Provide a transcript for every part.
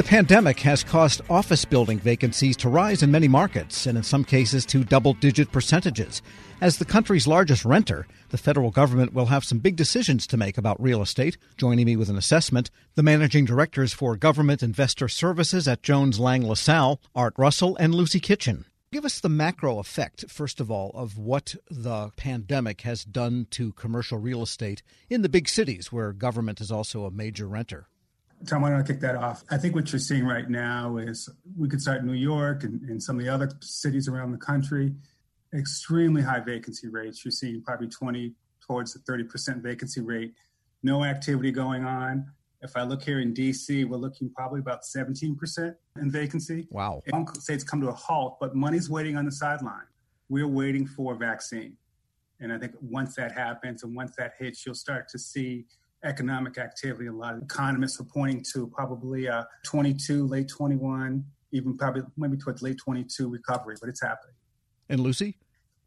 The pandemic has caused office building vacancies to rise in many markets, and in some cases to double digit percentages. As the country's largest renter, the federal government will have some big decisions to make about real estate. Joining me with an assessment, the managing directors for Government Investor Services at Jones Lang LaSalle, Art Russell and Lucy Kitchen. Give us the macro effect, first of all, of what the pandemic has done to commercial real estate in the big cities where government is also a major renter. Tom, why don't I kick that off? I think what you're seeing right now is we could start in New York and, and some of the other cities around the country, extremely high vacancy rates. You're seeing probably 20 towards the 30% vacancy rate, no activity going on. If I look here in DC, we're looking probably about 17% in vacancy. Wow. I won't say it's come to a halt, but money's waiting on the sideline. We're waiting for a vaccine. And I think once that happens and once that hits, you'll start to see economic activity. A lot of economists are pointing to probably a 22, late 21, even probably maybe towards late 22 recovery, but it's happening. And Lucy?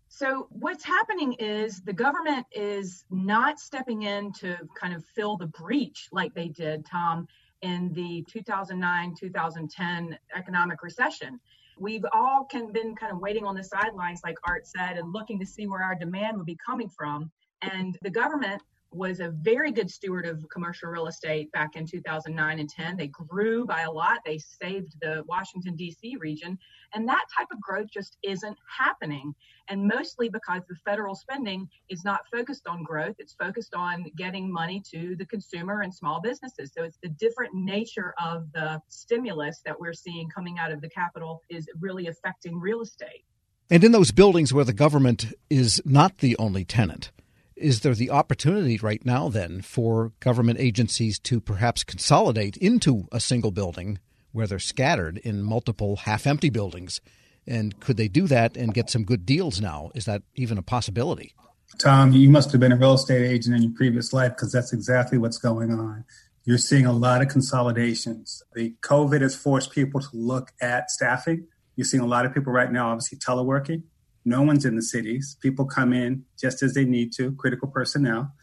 So, what's happening is the government is not stepping in to kind of fill the breach like they did, Tom, in the 2009 2010 economic recession. We've all can, been kind of waiting on the sidelines, like Art said, and looking to see where our demand would be coming from. And the government was a very good steward of commercial real estate back in 2009 and 10. They grew by a lot. They saved the Washington, D.C. region. And that type of growth just isn't happening. And mostly because the federal spending is not focused on growth, it's focused on getting money to the consumer and small businesses. So it's the different nature of the stimulus that we're seeing coming out of the capital is really affecting real estate. And in those buildings where the government is not the only tenant, is there the opportunity right now then for government agencies to perhaps consolidate into a single building where they're scattered in multiple half empty buildings? And could they do that and get some good deals now? Is that even a possibility? Tom, you must have been a real estate agent in your previous life because that's exactly what's going on. You're seeing a lot of consolidations. The COVID has forced people to look at staffing. You're seeing a lot of people right now, obviously, teleworking. No one's in the cities. People come in just as they need to, critical personnel.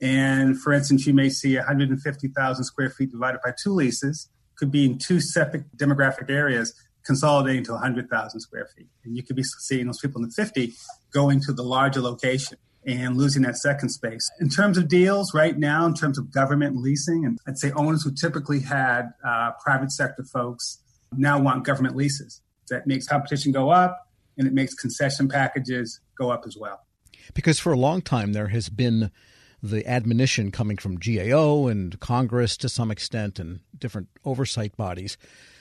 And for instance, you may see 150,000 square feet divided by two leases, could be in two separate demographic areas, consolidating to 100,000 square feet. And you could be seeing those people in the 50 going to the larger location and losing that second space. In terms of deals right now, in terms of government leasing, and I'd say owners who typically had uh, private sector folks now want government leases. That makes competition go up and it makes concession packages go up as well. Because for a long time there has been the admonition coming from GAO and Congress to some extent and different oversight bodies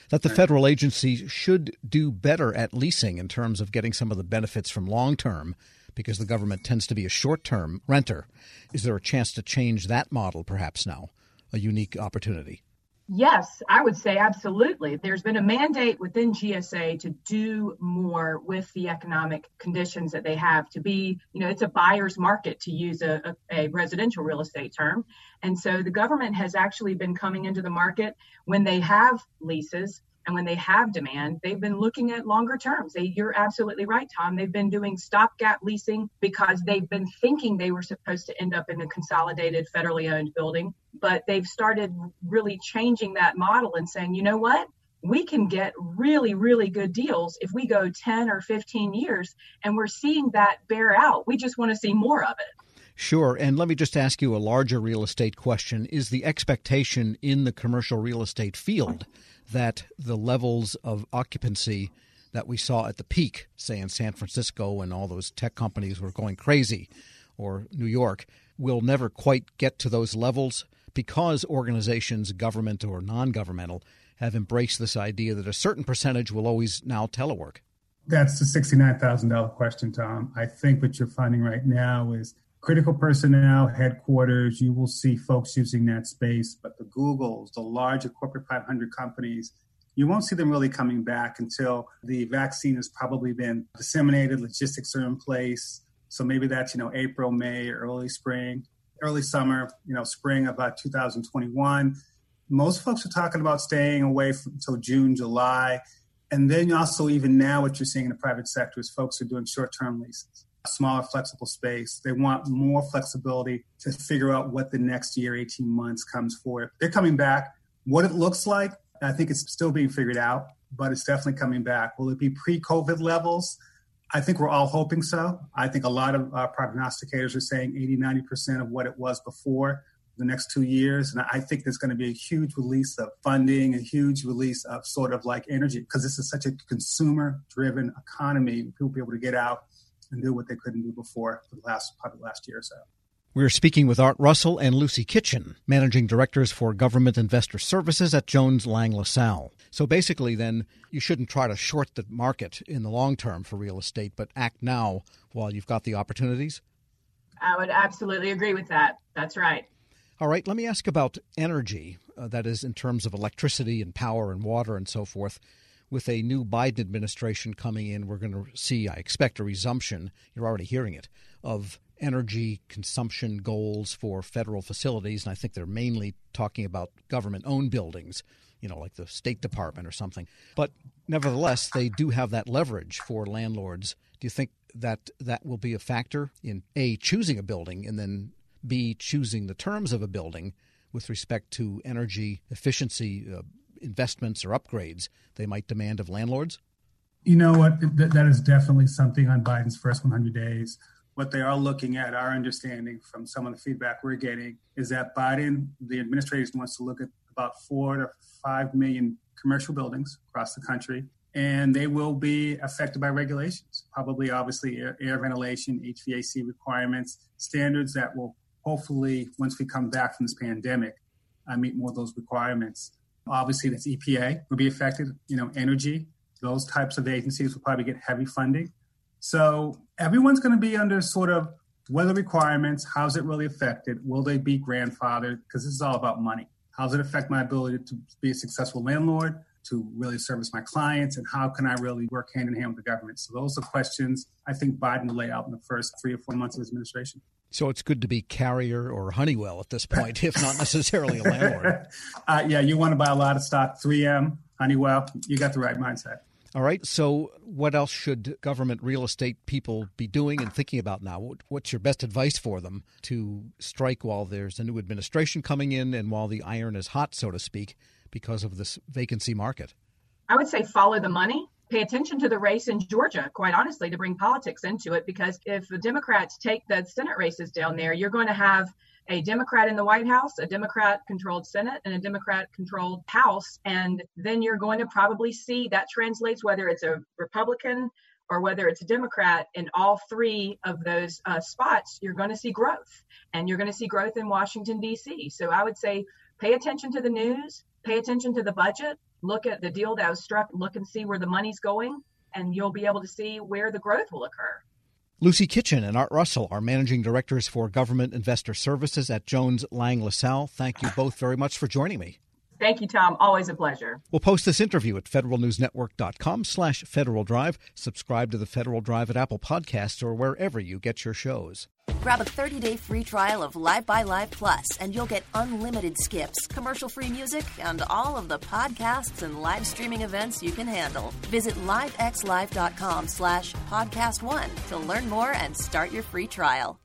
that the federal agency should do better at leasing in terms of getting some of the benefits from long term because the government tends to be a short term renter. Is there a chance to change that model perhaps now? A unique opportunity? Yes, I would say absolutely. There's been a mandate within GSA to do more with the economic conditions that they have to be, you know, it's a buyer's market to use a, a, residential real estate term. And so the government has actually been coming into the market when they have leases and when they have demand, they've been looking at longer terms. They, you're absolutely right, Tom. They've been doing stopgap leasing because they've been thinking they were supposed to end up in a consolidated federally owned building. But they've started really changing that model and saying, you know what? we can get really, really good deals if we go 10 or 15 years. And we're seeing that bear out. We just want to see more of it. Sure. And let me just ask you a larger real estate question. Is the expectation in the commercial real estate field that the levels of occupancy that we saw at the peak, say in San Francisco when all those tech companies were going crazy, or New York, will never quite get to those levels because organizations, government or non governmental, have embraced this idea that a certain percentage will always now telework? That's the $69,000 question, Tom. I think what you're finding right now is critical personnel, headquarters, you will see folks using that space, but the Googles, the larger corporate 500 companies, you won't see them really coming back until the vaccine has probably been disseminated, logistics are in place. So maybe that's, you know, April, May, early spring, early summer, you know, spring about uh, 2021. Most folks are talking about staying away from, until June, July. And then also, even now, what you're seeing in the private sector is folks are doing short term leases smaller, flexible space. They want more flexibility to figure out what the next year, 18 months comes for. They're coming back. What it looks like, I think it's still being figured out, but it's definitely coming back. Will it be pre COVID levels? I think we're all hoping so. I think a lot of uh, prognosticators are saying 80, 90% of what it was before the next two years. And I think there's going to be a huge release of funding, a huge release of sort of like energy, because this is such a consumer driven economy. People be able to get out and do what they couldn't do before for the last, probably last year or so. We're speaking with Art Russell and Lucy Kitchen, managing directors for Government Investor Services at Jones Lang LaSalle. So basically, then, you shouldn't try to short the market in the long term for real estate, but act now while you've got the opportunities? I would absolutely agree with that. That's right. All right, let me ask about energy, uh, that is, in terms of electricity and power and water and so forth. With a new Biden administration coming in, we're going to see, I expect, a resumption, you're already hearing it, of energy consumption goals for federal facilities. And I think they're mainly talking about government owned buildings, you know, like the State Department or something. But nevertheless, they do have that leverage for landlords. Do you think that that will be a factor in A, choosing a building, and then B, choosing the terms of a building with respect to energy efficiency uh, investments or upgrades they might demand of landlords? You know what? that is definitely something on Biden's first 100 days what they are looking at, our understanding from some of the feedback we're getting, is that Biden, the administration wants to look at about four to five million commercial buildings across the country, and they will be affected by regulations. Probably, obviously, air, air ventilation, HVAC requirements, standards that will hopefully, once we come back from this pandemic, uh, meet more of those requirements. Obviously, that's EPA will be affected. You know, energy, those types of agencies will probably get heavy funding. So everyone's going to be under sort of what are the requirements? How's it really affected? Will they be grandfathered? Because this is all about money. How does it affect my ability to be a successful landlord, to really service my clients, and how can I really work hand in hand with the government? So those are questions I think Biden will lay out in the first three or four months of his administration. So it's good to be Carrier or Honeywell at this point, if not necessarily a landlord. uh, yeah, you want to buy a lot of stock, 3M, Honeywell, you got the right mindset. All right. So, what else should government real estate people be doing and thinking about now? What's your best advice for them to strike while there's a new administration coming in and while the iron is hot, so to speak, because of this vacancy market? I would say follow the money. Pay attention to the race in Georgia, quite honestly, to bring politics into it. Because if the Democrats take the Senate races down there, you're going to have a Democrat in the White House, a Democrat controlled Senate, and a Democrat controlled House. And then you're going to probably see that translates whether it's a Republican or whether it's a Democrat in all three of those uh, spots, you're going to see growth. And you're going to see growth in Washington, D.C. So I would say pay attention to the news, pay attention to the budget, look at the deal that was struck, look and see where the money's going, and you'll be able to see where the growth will occur. Lucy Kitchen and Art Russell are managing directors for Government Investor Services at Jones Lang LaSalle. Thank you both very much for joining me. Thank you, Tom. Always a pleasure. We'll post this interview at federalnewsnetwork.com slash Federal Drive. Subscribe to the Federal Drive at Apple Podcasts or wherever you get your shows. Grab a 30-day free trial of Live by Live Plus, and you'll get unlimited skips, commercial-free music, and all of the podcasts and live streaming events you can handle. Visit livexlive.com slash podcast one to learn more and start your free trial.